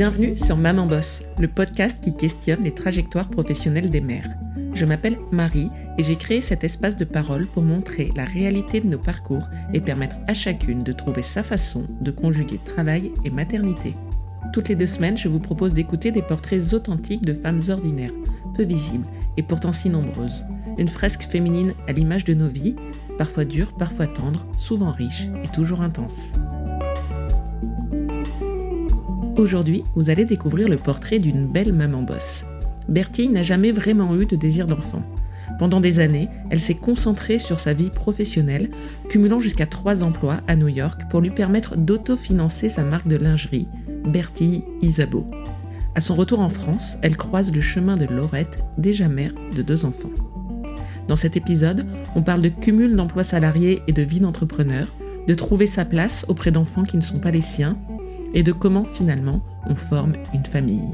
Bienvenue sur Maman Boss, le podcast qui questionne les trajectoires professionnelles des mères. Je m'appelle Marie et j'ai créé cet espace de parole pour montrer la réalité de nos parcours et permettre à chacune de trouver sa façon de conjuguer travail et maternité. Toutes les deux semaines, je vous propose d'écouter des portraits authentiques de femmes ordinaires, peu visibles et pourtant si nombreuses. Une fresque féminine à l'image de nos vies, parfois dure, parfois tendre, souvent riche et toujours intense. Aujourd'hui, vous allez découvrir le portrait d'une belle maman bosse. Bertie n'a jamais vraiment eu de désir d'enfant. Pendant des années, elle s'est concentrée sur sa vie professionnelle, cumulant jusqu'à trois emplois à New York pour lui permettre d'autofinancer sa marque de lingerie, Bertie Isabeau. À son retour en France, elle croise le chemin de Laurette, déjà mère de deux enfants. Dans cet épisode, on parle de cumul d'emplois salariés et de vie d'entrepreneur, de trouver sa place auprès d'enfants qui ne sont pas les siens et de comment finalement on forme une famille.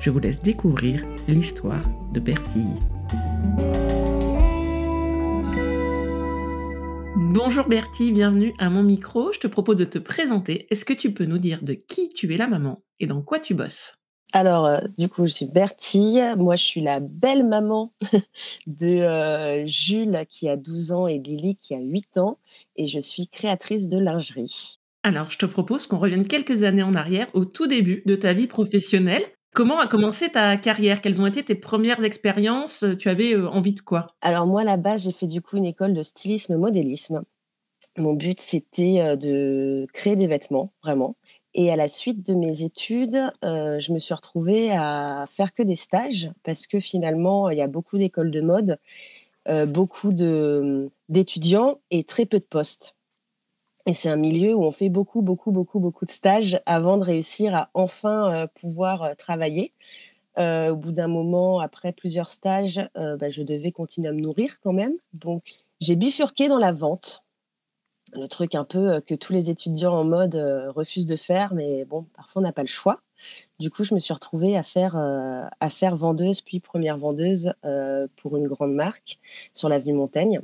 Je vous laisse découvrir l'histoire de Bertille. Bonjour Bertie, bienvenue à mon micro. Je te propose de te présenter. Est-ce que tu peux nous dire de qui tu es la maman et dans quoi tu bosses? Alors, euh, du coup, je suis Bertie. Moi, je suis la belle maman de euh, Jules qui a 12 ans et Lily qui a 8 ans. Et je suis créatrice de lingerie. Alors, je te propose qu'on revienne quelques années en arrière, au tout début de ta vie professionnelle. Comment a commencé ta carrière? Quelles ont été tes premières expériences? Tu avais euh, envie de quoi? Alors moi, là-bas, j'ai fait du coup une école de stylisme modélisme. Mon but, c'était euh, de créer des vêtements, vraiment. Et à la suite de mes études, euh, je me suis retrouvée à faire que des stages parce que finalement, il y a beaucoup d'écoles de mode, beaucoup d'étudiants et très peu de postes. Et c'est un milieu où on fait beaucoup, beaucoup, beaucoup, beaucoup de stages avant de réussir à enfin euh, pouvoir euh, travailler. Euh, au bout d'un moment, après plusieurs stages, bah, je devais continuer à me nourrir quand même. Donc, j'ai bifurqué dans la vente. Le truc un peu que tous les étudiants en mode refusent de faire, mais bon, parfois on n'a pas le choix. Du coup, je me suis retrouvée à faire, à faire vendeuse, puis première vendeuse pour une grande marque sur l'avenue Montaigne.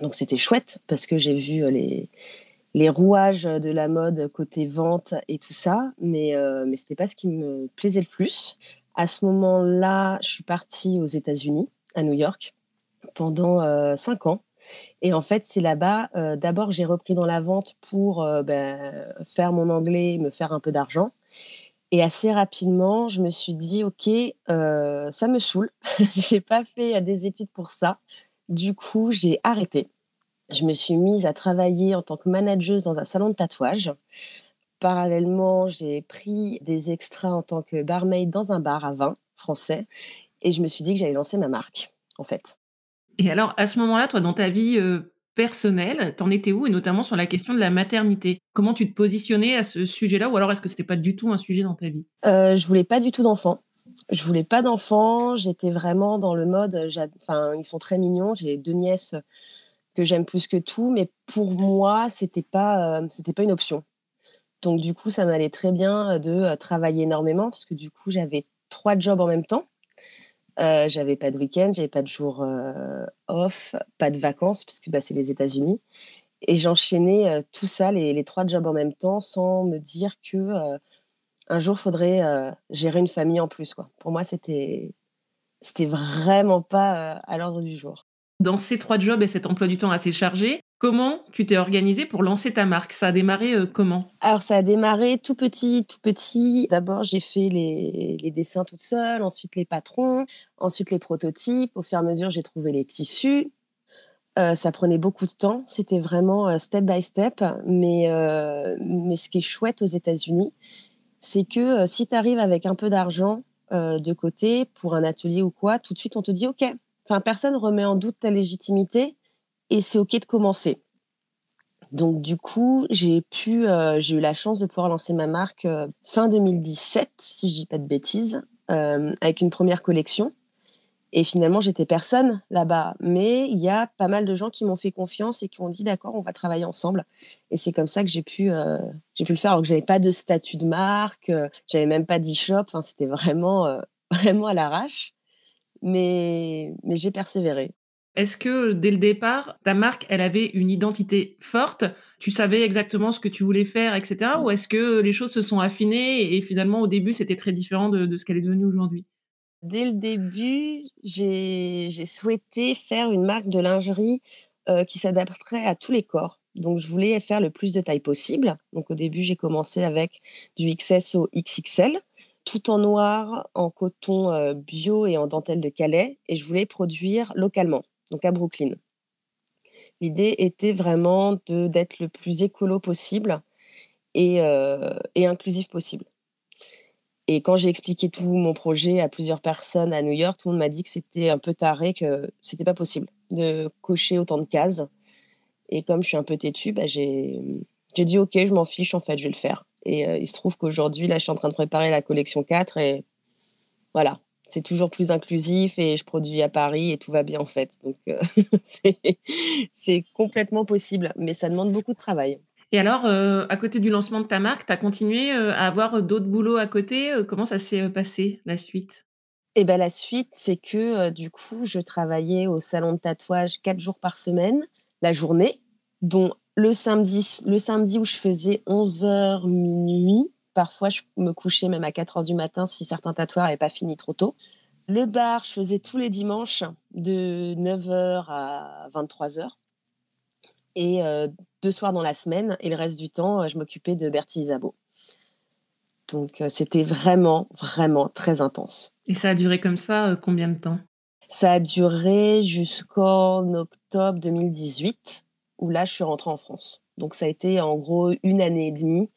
Donc c'était chouette parce que j'ai vu les, les rouages de la mode côté vente et tout ça, mais, euh, mais ce n'était pas ce qui me plaisait le plus. À ce moment-là, je suis partie aux États-Unis, à New York, pendant euh, cinq ans. Et en fait, c'est là-bas, euh, d'abord, j'ai repris dans la vente pour ben, faire mon anglais, me faire un peu d'argent. Et assez rapidement, je me suis dit, OK, ça me saoule. j'ai pas fait des études pour ça. Du coup, j'ai arrêté je me suis mise à travailler en tant que manageuse dans un salon de tatouage. Parallèlement, j'ai pris des extras en tant que barmaid dans un bar à vin français et je me suis dit que j'allais lancer ma marque, en fait. Et alors, à ce moment-là, toi, dans ta vie euh, personnelle, t'en étais où Et notamment sur la question de la maternité? Comment tu te positionnais à ce sujet-là Ou alors, est-ce que c'était pas du tout un sujet dans ta vie? Euh, Je voulais pas du tout d'enfants. Je voulais pas d'enfants. J'étais vraiment dans le mode. Enfin, ils sont très mignons. J'ai deux nièces que j'aime plus que tout, mais pour moi, c'était pas, euh, c'était pas une option. Donc du coup, ça m'allait très bien euh, de euh, travailler énormément parce que du coup, j'avais trois jobs en même temps. J'avais pas de week-end, j'avais pas de jour off, pas de vacances puisque bah, c'est les États-Unis. Et j'enchaînais tout ça, les, les, trois jobs en même temps, sans me dire que un jour faudrait gérer une famille en plus. Quoi. Pour moi, c'était c'était vraiment pas à l'ordre du jour. Dans ces trois jobs et cet emploi du temps assez chargé, comment tu t'es organisée pour lancer ta marque? Ça a démarré euh, comment? Alors ça a démarré tout petit, tout petit. D'abord j'ai fait les, dessins toute seule, ensuite les patrons, ensuite les prototypes. Au fur et à mesure j'ai trouvé les tissus. Euh, ça prenait beaucoup de temps, c'était vraiment euh, step by step. Mais, mais ce qui est chouette aux États-Unis, c'est que si tu arrives avec un peu d'argent de côté pour un atelier ou quoi, tout de suite on te dit OK, Enfin, personne remet en doute ta légitimité et c'est ok de commencer. Donc du coup, j'ai pu, euh, j'ai eu la chance de pouvoir lancer ma marque euh, fin 2017, si je dis pas de bêtises, euh, avec une première collection. Et finalement, j'étais personne là-bas, mais il y a pas mal de gens qui m'ont fait confiance et qui ont dit d'accord, on va travailler ensemble. Et c'est comme ça que j'ai pu, j'ai pu le faire, alors que j'avais pas de statut de marque, j'avais même pas d'e-shop. Enfin, c'était vraiment, vraiment à l'arrache mais, mais j'ai persévéré. Est-ce que dès le départ, ta marque, elle avait une identité forte? Tu savais exactement ce que tu voulais faire, etc. Ou est-ce que les choses se sont affinées et finalement au début c'était très différent de, ce qu'elle est devenue aujourd'hui? Dès le début, j'ai souhaité faire une marque de lingerie euh, qui s'adapterait à tous les corps. Donc, je voulais faire le plus de taille possible. Donc, au début, j'ai commencé avec du XS au XXL, tout en noir, en coton euh, bio et en dentelle de Calais. Et je voulais produire localement donc à Brooklyn. L'idée était vraiment d'être le plus écolo possible et, euh, et inclusif possible. Et quand j'ai expliqué tout mon projet à plusieurs personnes à New York, tout le monde m'a dit que c'était un peu taré, que c'était pas possible de cocher autant de cases. Et comme je suis un peu têtue, bah j'ai dit ok, je m'en fiche, en fait, je vais le faire. Et euh, il se trouve qu'aujourd'hui, là, je suis en train de préparer la collection 4 et voilà, c'est toujours plus inclusif et je produis à Paris et tout va bien en fait. Donc euh, c'est complètement possible, mais ça demande beaucoup de travail. Et alors, euh, à côté du lancement de ta marque, tu as continué à avoir d'autres boulots à côté. comment ça s'est passé la suite? Eh ben la suite, c'est que du coup, je travaillais au salon de tatouage quatre jours par semaine, la journée, dont le samedi, le samedi où je faisais 11h minuit Parfois, je me couchais même à 4 heures du matin si certains tatoueurs n'avaient pas fini trop tôt. Le bar, je faisais tous les dimanches de 9h à 23h. Et euh, deux soirs dans la semaine. Et le reste du temps, je m'occupais de Bertie Isabeau. Donc, euh, c'était vraiment, vraiment très intense. Et ça a duré comme ça euh, combien de temps? Ça a duré jusqu'en octobre 2018, où là, je suis rentrée en France. Donc, ça a été en gros une année et demie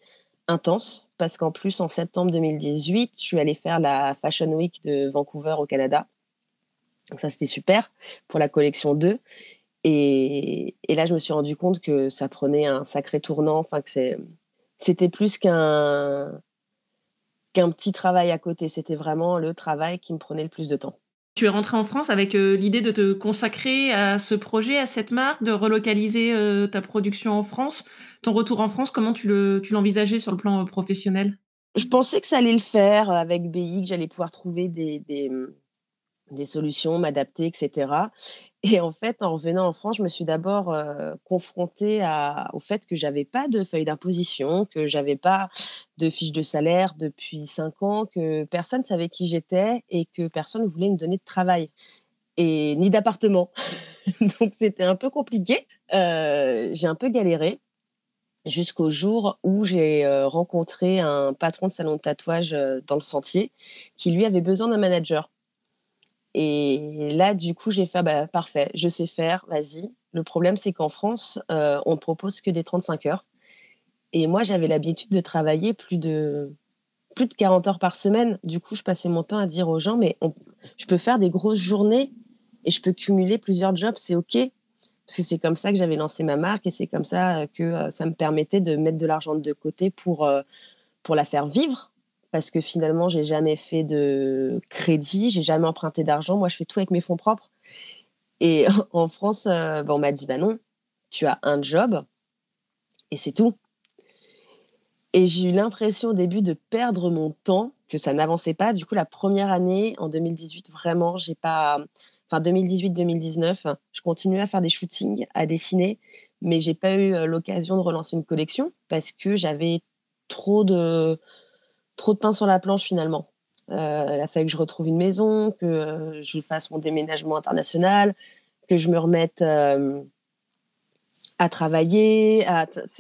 intense parce qu'en plus, en septembre 2018, je suis allée faire la Fashion Week de Vancouver au Canada. Donc ça, c'était super pour la collection 2. Et, là, je me suis rendu compte que ça prenait un sacré tournant, enfin que c'était plus qu'un qu'un petit travail à côté. C'était vraiment le travail qui me prenait le plus de temps. Tu es rentrée en France avec euh, l'idée de te consacrer à ce projet, à cette marque, de relocaliser euh, ta production en France. Ton retour en France, comment tu l'envisageais sur le plan euh, professionnel? Je pensais que ça allait le faire avec BI, que j'allais pouvoir trouver des solutions, m'adapter, etc. Et en fait, en revenant en France, je me suis d'abord confrontée au fait que j'avais pas de feuille d'imposition, que j'avais pas de fiche de salaire depuis cinq ans, que personne savait qui j'étais et que personne ne voulait me donner de travail et ni d'appartement. Donc c'était un peu compliqué. J'ai un peu galéré jusqu'au jour où j'ai rencontré un patron de salon de tatouage dans le sentier qui lui avait besoin d'un manager et là, du coup, j'ai fait bah, parfait, je sais faire, vas-y. Le problème, c'est qu'en France, euh, on ne propose que des 35 heures. Et moi, j'avais l'habitude de travailler plus de, plus de 40 heures par semaine. Du coup, je passais mon temps à dire aux gens, mais je peux faire des grosses journées et je peux cumuler plusieurs jobs, c'est OK. Parce que c'est comme ça que j'avais lancé ma marque et c'est comme ça que euh, ça me permettait de mettre de l'argent de côté pour, euh, pour la faire vivre parce que finalement, j'ai jamais fait de crédit, j'ai jamais emprunté d'argent. Moi, je fais tout avec mes fonds propres. Et en France, euh, on m'a dit bah non, tu as un job et c'est tout. Et j'ai eu l'impression au début de perdre mon temps, que ça n'avançait pas. Du coup, la première année, en 2018, vraiment, j'ai pas. Enfin, 2018-2019, je continuais à faire des shootings, à dessiner, mais j'ai pas eu euh, l'occasion de relancer une collection parce que j'avais trop de trop de pain sur la planche finalement. Euh, il a fallu que je retrouve une maison, que euh, je fasse mon déménagement international, que je me remette euh, à travailler.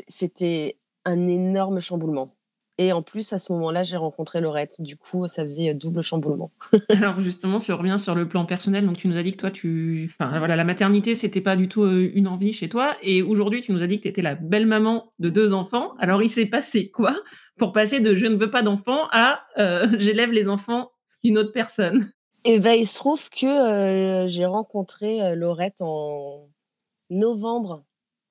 C'était un énorme chamboulement. Et en plus, à ce moment-là, j'ai rencontré Laurette. Du coup, ça faisait double chamboulement. Alors justement, si on revient sur le plan personnel, donc tu nous as dit que toi, tu, enfin voilà, la maternité, c'était pas du tout une envie chez toi. Et aujourd'hui, tu nous as dit que tu étais la belle maman de deux enfants. Alors il s'est passé quoi pour passer de je ne veux pas d'enfants à euh, j'élève les enfants d'une autre personne? Eh ben, il se trouve que euh, j'ai rencontré euh, Laurette en novembre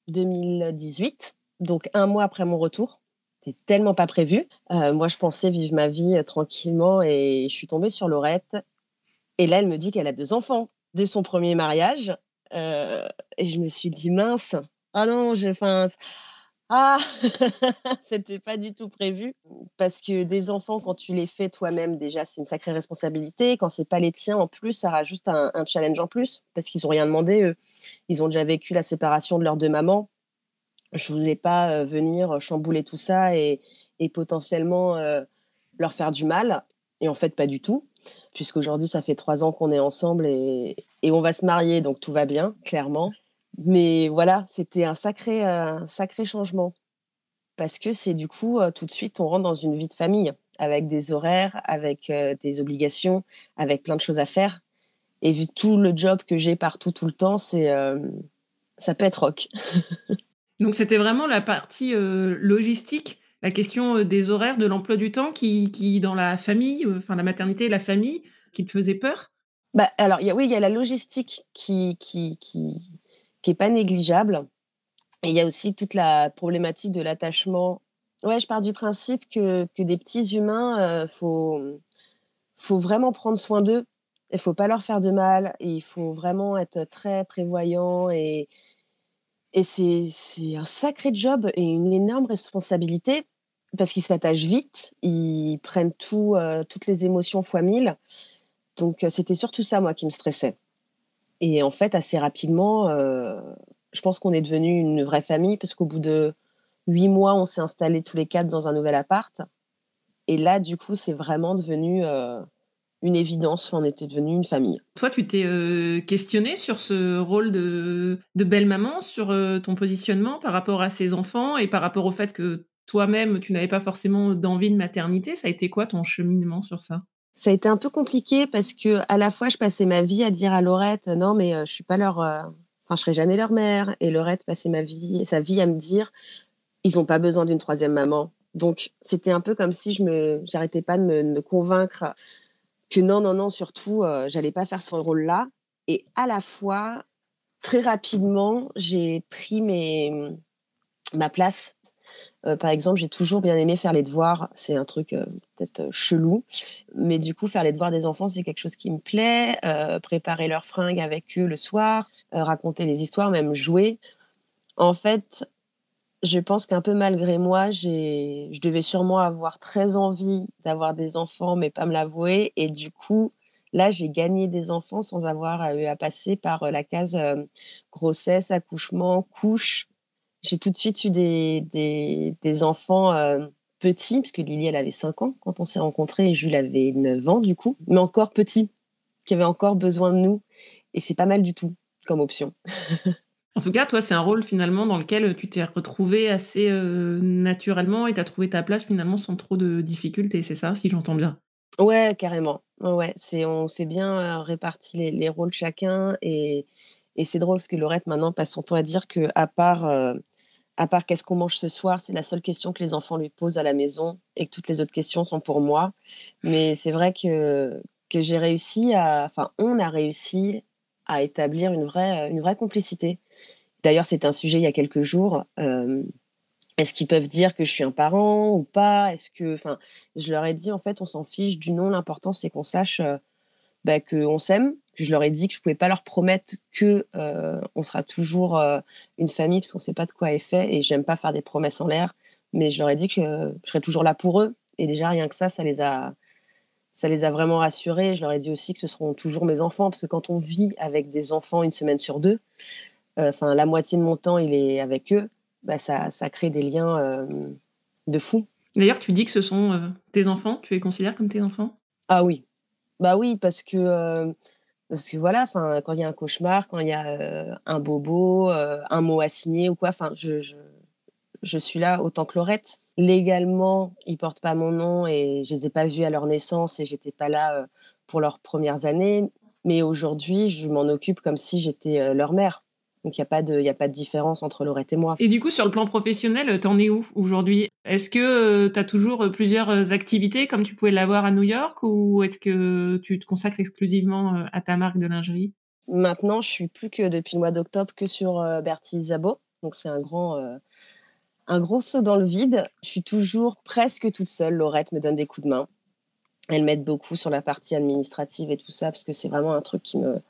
2018, donc un mois après mon retour. C'était tellement pas prévu. moi, je pensais vivre ma vie tranquillement et je suis tombée sur Laurette. Et là, elle me dit qu'elle a deux enfants dès son premier mariage. et je me suis dit, mince, ah non, je, Ah, c'était pas du tout prévu parce que des enfants, quand tu les fais toi-même, déjà, c'est une sacrée responsabilité. Quand c'est pas les tiens, en plus, ça rajoute un, un challenge en plus parce qu'ils ont rien demandé. Eux. Ils ont déjà vécu la séparation de leurs deux mamans. Je voulais pas venir chambouler tout ça et, potentiellement leur faire du mal. Et en fait, pas du tout, puisqu'aujourd'hui, ça fait trois ans qu'on est ensemble et, et on va se marier, donc tout va bien, clairement. Mais voilà, c'était un sacré, un sacré changement. Parce que c'est du coup, tout de suite, on rentre dans une vie de famille, avec des horaires, avec des obligations, avec plein de choses à faire. Et vu tout le job que j'ai partout, tout le temps, c'est, ça peut être rock. Donc c'était vraiment la partie logistique, la question des horaires, de l'emploi du temps qui, qui dans la famille, enfin la maternité et la famille, qui te faisait peur? Bah, alors, y a, oui, il y a la logistique qui, qui, qui, qui est pas négligeable. Et il y a aussi toute la problématique de l'attachement. Ouais, je pars du principe que, que des petits humains, euh, faut, faut vraiment prendre soin d'eux. Il faut pas leur faire de mal. Il faut vraiment être très prévoyant. Et, et c'est, un sacré job et une énorme responsabilité parce qu'ils s'attachent vite. Ils prennent tout, euh, toutes les émotions fois mille. Donc, euh, c'était surtout ça, moi, qui me stressait. Et en fait, assez rapidement, euh, je pense qu'on est devenu une vraie famille parce qu'au bout de huit mois, on s'est installés tous les quatre dans un nouvel appart. Et là, du coup, c'est vraiment devenu une évidence. On était devenu une famille. Toi, tu t'es euh, questionné sur ce rôle de, de belle-maman, sur ton positionnement par rapport à ses enfants et par rapport au fait que toi-même, tu n'avais pas forcément d'envie de maternité? Ça a été quoi ton cheminement sur ça? Ça a été un peu compliqué parce que à la fois je passais ma vie à dire à Laurette non mais euh, je suis pas leur euh, enfin je serai jamais leur mère et Laurette passait ma vie sa vie à me dire ils ont pas besoin d'une troisième maman donc c'était un peu comme si je me j'arrêtais pas de me, convaincre que non non non surtout euh, j'allais pas faire ce rôle là et à la fois très rapidement j'ai pris mes ma place euh, par exemple, j'ai toujours bien aimé faire les devoirs. C'est un truc euh, peut-être chelou, mais du coup, faire les devoirs des enfants, c'est quelque chose qui me plaît. préparer leurs fringues avec eux le soir, raconter les histoires, même jouer. En fait, je pense qu'un peu malgré moi, je devais sûrement avoir très envie d'avoir des enfants, mais pas me l'avouer. Et du coup, là, j'ai gagné des enfants sans avoir eu à passer par la case grossesse, accouchement, couche j'ai tout de suite eu des, des, des enfants euh, petits, parce que Lily, elle avait 5 ans quand on s'est rencontrés, et Jules avait 9 ans du coup, mais encore petits, qui avaient encore besoin de nous. Et c'est pas mal du tout comme option. en tout cas, toi, c'est un rôle finalement dans lequel tu t'es retrouvé assez euh, naturellement et tu as trouvé ta place finalement sans trop de difficultés, c'est ça, si j'entends bien? Ouais, carrément. Ouais, c'est, on s'est bien euh, réparti les, les, rôles chacun et, et c'est drôle parce que Laurette maintenant passe son temps à dire que à part à part qu'est-ce qu'on mange ce soir, c'est la seule question que les enfants lui posent à la maison et que toutes les autres questions sont pour moi. Mais c'est vrai que, que j'ai réussi à, enfin, on a réussi à établir une vraie, une vraie complicité. D'ailleurs, c'est un sujet il y a quelques jours. Euh, est-ce qu'ils peuvent dire que je suis un parent ou pas? Est-ce que, enfin, je leur ai dit en fait, on s'en fiche du nom. L'important c'est qu'on sache euh, bah, qu'on s'aime, je leur ai dit que je pouvais pas leur promettre que euh, on sera toujours euh, une famille parce qu'on sait pas de quoi est fait et j'aime pas faire des promesses en l'air. Mais je leur ai dit que je serais toujours là pour eux et déjà rien que ça, ça les a ça les a vraiment rassurés. Je leur ai dit aussi que ce seront toujours mes enfants parce que quand on vit avec des enfants une semaine sur deux, euh, enfin la moitié de mon temps il est avec eux, bah, ça, ça crée des liens de fou. D'ailleurs, tu dis que ce sont tes enfants, tu les considères comme tes enfants? Ah oui, bah oui, parce que parce que voilà, enfin, quand il y a un cauchemar, quand il y a euh, un bobo, euh, un mot à signer ou quoi, enfin, je, je, je, suis là autant que Laurette. Légalement, ils portent pas mon nom et je les ai pas vus à leur naissance et j'étais pas là pour leurs premières années. Mais aujourd'hui, je m'en occupe comme si j'étais leur mère. Donc il n'y a, pas de, a pas de différence entre Laurette et moi. Et du coup, sur le plan professionnel, t'en es où aujourd'hui? Est-ce que tu as toujours plusieurs activités comme tu pouvais l'avoir à New York ou est-ce que tu te consacres exclusivement à ta marque de lingerie? Maintenant, je suis plus que depuis le mois d'octobre que sur Bertie Zabo. Donc c'est un grand, un gros saut dans le vide. Je suis toujours presque toute seule. Laurette me donne des coups de main. Elle m'aide beaucoup sur la partie administrative et tout ça parce que c'est vraiment un truc qui me,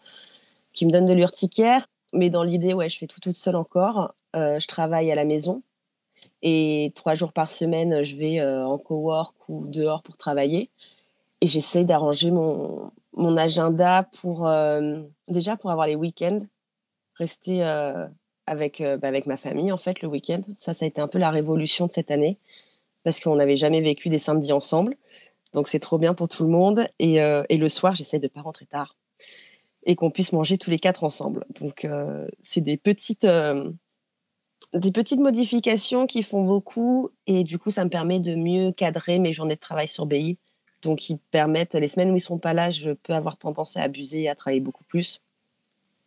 qui me donne de l'urticaire. Mais dans l'idée, ouais, je fais tout toute seule encore. Euh, je travaille à la maison. Et trois jours par semaine, je vais en cowork ou dehors pour travailler. Et j'essaie d'arranger mon, mon agenda pour déjà pour avoir les week-ends, rester avec, bah, avec ma famille en fait le week-end. Ça, ça a été un peu la révolution de cette année parce qu'on n'avait jamais vécu des samedis ensemble. Donc c'est trop bien pour tout le monde. Et, et le soir, j'essaie de pas rentrer tard et qu'on puisse manger tous les quatre ensemble. Donc c'est des petites des petites modifications qui font beaucoup et du coup ça me permet de mieux cadrer mes journées de travail sur BI donc, ils permettent, les semaines où ils sont pas là, je peux avoir tendance à abuser à travailler beaucoup plus.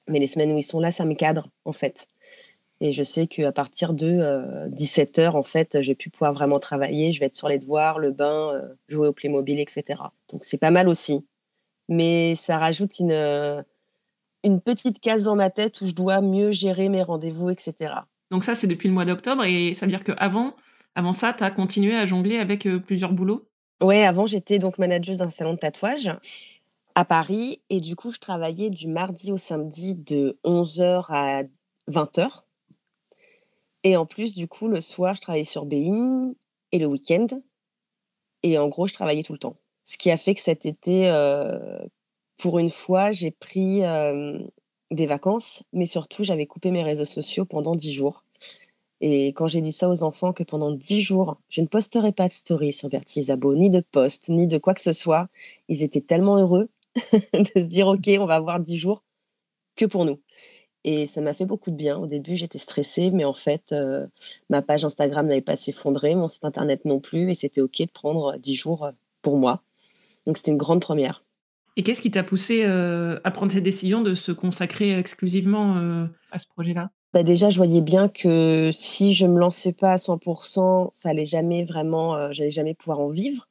Mais les semaines où ils sont là, ça me cadre, en fait. Et je sais qu'à partir de 17 euh, en fait, je vais plus pouvoir vraiment travailler. Je vais être sur les devoirs, le bain, euh, jouer au Playmobil, etc. Donc, c'est pas mal aussi. Mais ça rajoute une, euh, une petite case dans ma tête où je dois mieux gérer mes rendez-vous, etc. Donc, ça, c'est depuis le mois d'octobre. Et ça veut dire qu'avant avant ça, tu as continué à jongler avec plusieurs boulots? Ouais, avant, j'étais donc manageuse d'un salon de tatouage à Paris. Et du coup, je travaillais du mardi au samedi de 11h à 20h. Et en plus, du coup, le soir, je travaillais sur BI et le week-end. Et en gros, je travaillais tout le temps. Ce qui a fait que cet été, euh, pour une fois, j'ai pris euh, des vacances, mais surtout, j'avais coupé mes réseaux sociaux pendant 10 jours. Et quand j'ai dit ça aux enfants, que pendant dix jours, je ne posterai pas de story sur Bertie ni de post, ni de quoi que ce soit, ils étaient tellement heureux de se dire, OK, on va avoir dix jours que pour nous. Et ça m'a fait beaucoup de bien. Au début, j'étais stressée, mais en fait, euh, ma page Instagram n'avait pas s'effondrer, mon site internet non plus, et c'était OK de prendre dix jours euh, pour moi. Donc c'était une grande première. Et qu'est-ce qui t'a poussé euh, à prendre cette décision de se consacrer exclusivement à ce projet-là? Bah, déjà, je voyais bien que si je me lançais pas à 100% ça allait jamais vraiment, euh, j'allais jamais pouvoir en vivre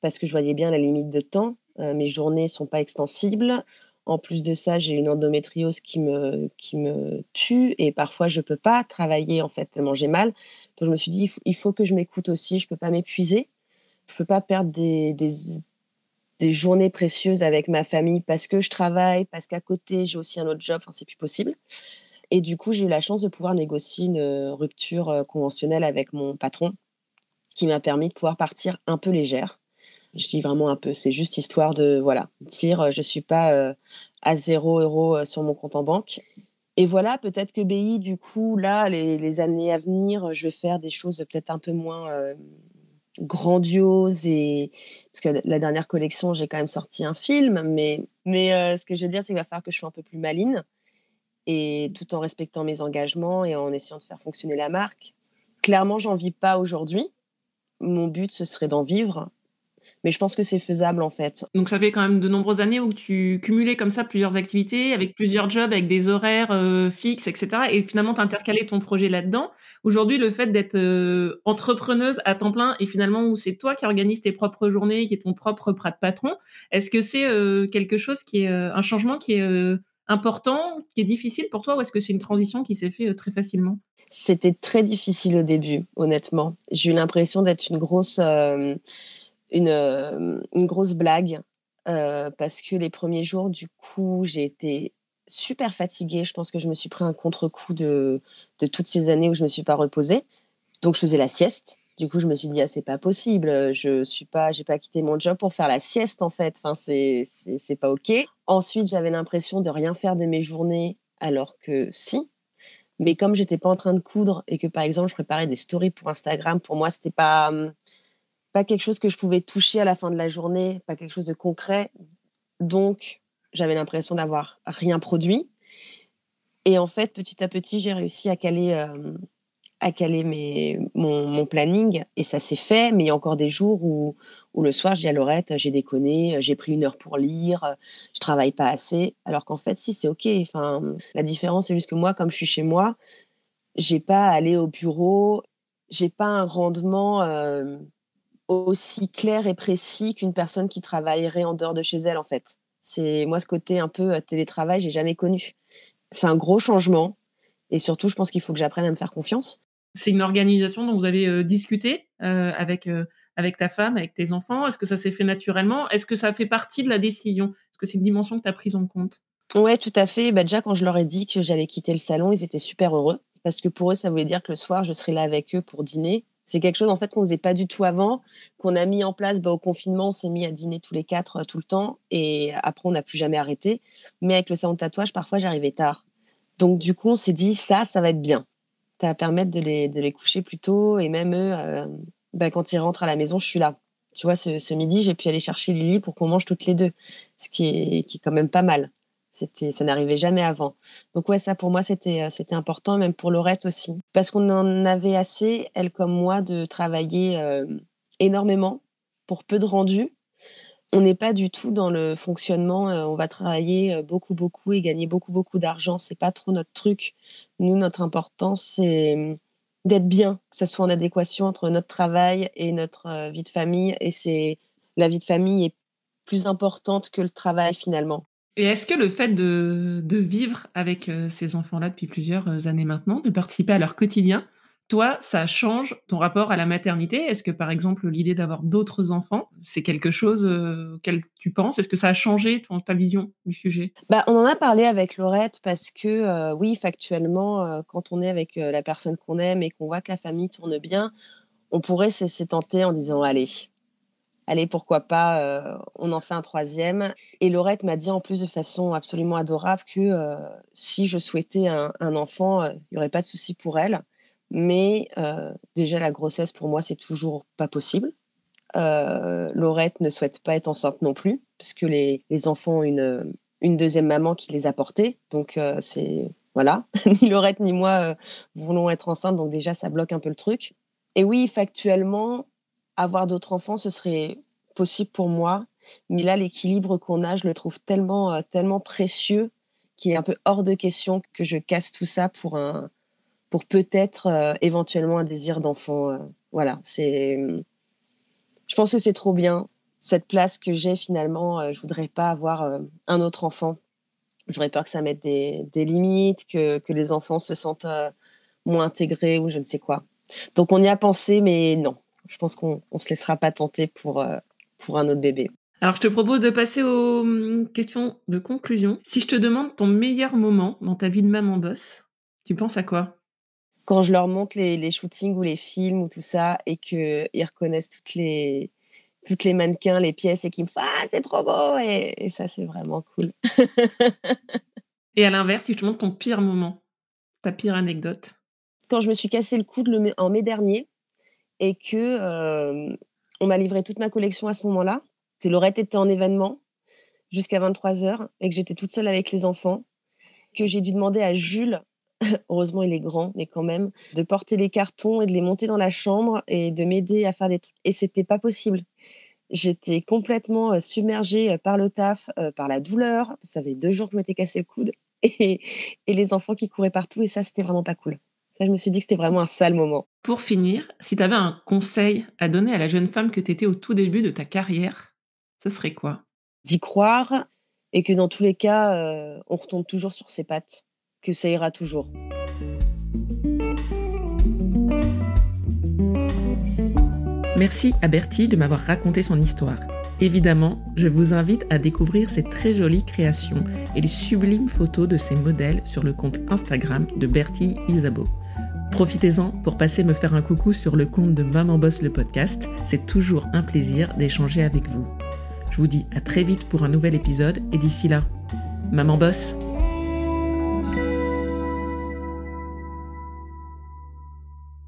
parce que je voyais bien la limite de temps. Euh, mes journées sont pas extensibles. En plus de ça, j'ai une endométriose qui me qui me tue et parfois je peux pas travailler, en fait, tellement j'ai mal. Donc je me suis dit: «Il faut que je m'écoute aussi, je peux pas m'épuiser. Je peux pas perdre des des des journées précieuses avec ma famille parce que je travaille, parce qu'à côté j'ai aussi un autre job, enfin c'est plus possible». Et du coup, j'ai eu la chance de pouvoir négocier une euh, rupture euh, conventionnelle avec mon patron qui m'a permis de pouvoir partir un peu légère. Je dis vraiment un peu, c'est juste histoire de voilà, dire euh, je suis pas à zéro euro sur mon compte en banque. Et voilà, peut-être que BI, du coup, là, les, années à venir, je vais faire des choses peut-être un peu moins grandioses. Et... Parce que la dernière collection, j'ai quand même sorti un film, mais, mais ce que je veux dire, c'est qu'il va falloir que je sois un peu plus maline et tout en respectant mes engagements et en essayant de faire fonctionner la marque. Clairement, j'en vis pas aujourd'hui. Mon but, ce serait d'en vivre. Mais je pense que c'est faisable en fait. Donc ça fait quand même de nombreuses années où tu cumulais comme ça plusieurs activités, avec plusieurs jobs, avec des horaires euh, fixes, etc. Et finalement, tu intercalé ton projet là-dedans. Aujourd'hui, le fait d'être euh, entrepreneuse à temps plein et finalement où c'est toi qui organises tes propres journées, qui est ton propre patron, est-ce que c'est euh, quelque chose qui est un changement qui est important, qui est difficile pour toi, ou est-ce que c'est une transition qui s'est fait euh, très facilement? C'était très difficile au début, honnêtement. J'ai eu l'impression d'être une grosse, une, euh, une, grosse blague, parce que les premiers jours, du coup, j'ai été super fatiguée. Je pense que je me suis pris un contre-coup de, de toutes ces années où je ne me suis pas reposée. Donc, je faisais la sieste. Du coup, je me suis dit, ah, c'est pas possible. Je suis pas, j'ai pas quitté mon job pour faire la sieste, en fait. Enfin, c'est, c'est, pas OK. Ensuite, j'avais l'impression de rien faire de mes journées, alors que si. Mais comme j'étais pas en train de coudre et que, par exemple, je préparais des stories pour Instagram, pour moi, c'était pas, hum, pas quelque chose que je pouvais toucher à la fin de la journée, pas quelque chose de concret. Donc, j'avais l'impression d'avoir rien produit. Et en fait, petit à petit, j'ai réussi à caler, euh, à caler mon, planning et ça s'est fait, mais il y a encore des jours où, où le soir, je dis à Laurette, j'ai déconné, j'ai pris une heure pour lire, je travaille pas assez. Alors qu'en fait, si, c'est OK. Enfin, la différence, c'est juste que moi, comme je suis chez moi, j'ai pas à aller au bureau, j'ai pas un rendement euh, aussi clair et précis qu'une personne qui travaillerait en dehors de chez elle, en fait. C'est moi ce côté un peu euh, télétravail, j'ai jamais connu. C'est un gros changement. Et surtout, je pense qu'il faut que j'apprenne à me faire confiance. C'est une organisation dont vous avez euh, discuté euh, avec, euh, avec ta femme, avec tes enfants Est-ce que ça s'est fait naturellement? Est-ce que ça fait partie de la décision? Est-ce que c'est une dimension que tu as prise en compte? Oui, tout à fait. Bah, déjà, quand je leur ai dit que j'allais quitter le salon, ils étaient super heureux parce que pour eux, ça voulait dire que le soir, je serais là avec eux pour dîner C'est quelque chose en fait qu'on faisait pas du tout avant, qu'on a mis en place bah, au confinement. On s'est mis à dîner tous les quatre tout le temps et après on n'a plus jamais arrêté. Mais avec le salon de tatouage, parfois j'arrivais tard. Donc du coup, on s'est dit ça, ça va être bien. Ça va permettre de les, de les coucher plus tôt et même eux, bah, quand ils rentrent à la maison, je suis là. Tu vois, ce, midi, j'ai pu aller chercher Lily pour qu'on mange toutes les deux, ce qui est, qui est quand même pas mal. C'était, ça n'arrivait jamais avant. Donc ouais, ça pour moi c'était euh, c'était important, même pour Laurette aussi, parce qu'on en avait assez, elle comme moi, de travailler euh, énormément pour peu de rendu. On n'est pas du tout dans le fonctionnement. Euh, on va travailler beaucoup beaucoup et gagner beaucoup beaucoup d'argent. C'est pas trop notre truc. Nous, notre importance c'est d'être bien, que ce soit en adéquation entre notre travail et notre vie de famille. Et c'est la vie de famille est plus importante que le travail finalement. Et est-ce que le fait de, vivre avec euh, ces enfants-là depuis plusieurs euh, années maintenant, de participer à leur quotidien, toi, ça change ton rapport à la maternité? Est-ce que, par exemple, l'idée d'avoir d'autres enfants, c'est quelque chose euh, auquel tu penses? Est-ce que ça a changé ton, ta vision du sujet? Bah, On en a parlé avec Laurette parce que, oui, factuellement, quand on est avec la personne qu'on aime et qu'on voit que la famille tourne bien, on pourrait se tenter en disant Allez, allez, pourquoi pas, on en fait un troisième. Et Laurette m'a dit en plus de façon absolument adorable que si je souhaitais un, enfant, il n'y aurait pas de souci pour elle. Mais euh, déjà, la grossesse, pour moi, c'est toujours pas possible. Euh, Laurette ne souhaite pas être enceinte non plus, puisque les, les enfants ont une, une deuxième maman qui les a portés. Donc, euh, c'est. Voilà. ni Laurette ni moi voulons être enceintes, donc déjà, ça bloque un peu le truc. Et oui, factuellement, avoir d'autres enfants, ce serait possible pour moi. Mais là, l'équilibre qu'on a, je le trouve tellement, tellement précieux qu'il est un peu hors de question que je casse tout ça pour un, pour peut-être euh, éventuellement un désir d'enfant. Euh, voilà, c'est. Je pense que c'est trop bien cette place que j'ai finalement. Euh, je voudrais pas avoir un autre enfant. J'aurais peur que ça mette des, limites, que, que, les enfants se sentent moins intégrés ou je ne sais quoi. Donc on y a pensé, mais non. Je pense qu'on ne se laissera pas tenter pour, pour un autre bébé. Alors, je te propose de passer aux hum, questions de conclusion. Si je te demande ton meilleur moment dans ta vie de maman boss, tu penses à quoi? Quand je leur montre les, shootings ou les films ou tout ça et qu'ils reconnaissent toutes les, toutes les mannequins, les pièces et qu'ils me font Ah, c'est trop beau et, ça, c'est vraiment cool. et à l'inverse, si je te montre ton pire moment, ta pire anecdote? Quand je me suis cassé le coude le, en mai dernier et que euh, on m'a livré toute ma collection à ce moment-là, que Laurette était en événement jusqu'à 23h et que j'étais toute seule avec les enfants, que j'ai dû demander à Jules heureusement il est grand, mais quand même, de porter les cartons et de les monter dans la chambre et de m'aider à faire des trucs. Et c'était pas possible. J'étais complètement euh, submergée euh, par le taf, par la douleur. Ça fait deux jours que je m'étais cassé le coude et, et les enfants qui couraient partout. Et ça, c'était vraiment pas cool. Ça, je me suis dit que c'était vraiment un sale moment. Pour finir, si tu avais un conseil à donner à la jeune femme que tu étais au tout début de ta carrière, ce serait quoi? D'y croire et que dans tous les cas, on retombe toujours sur ses pattes que ça ira toujours. Merci à Bertie de m'avoir raconté son histoire. Évidemment, je vous invite à découvrir ses très jolies créations et les sublimes photos de ses modèles sur le compte Instagram de Bertie Isabeau. Profitez-en pour passer me faire un coucou sur le compte de Maman Boss le podcast. C'est toujours un plaisir d'échanger avec vous. Je vous dis à très vite pour un nouvel épisode et d'ici là, Maman Boss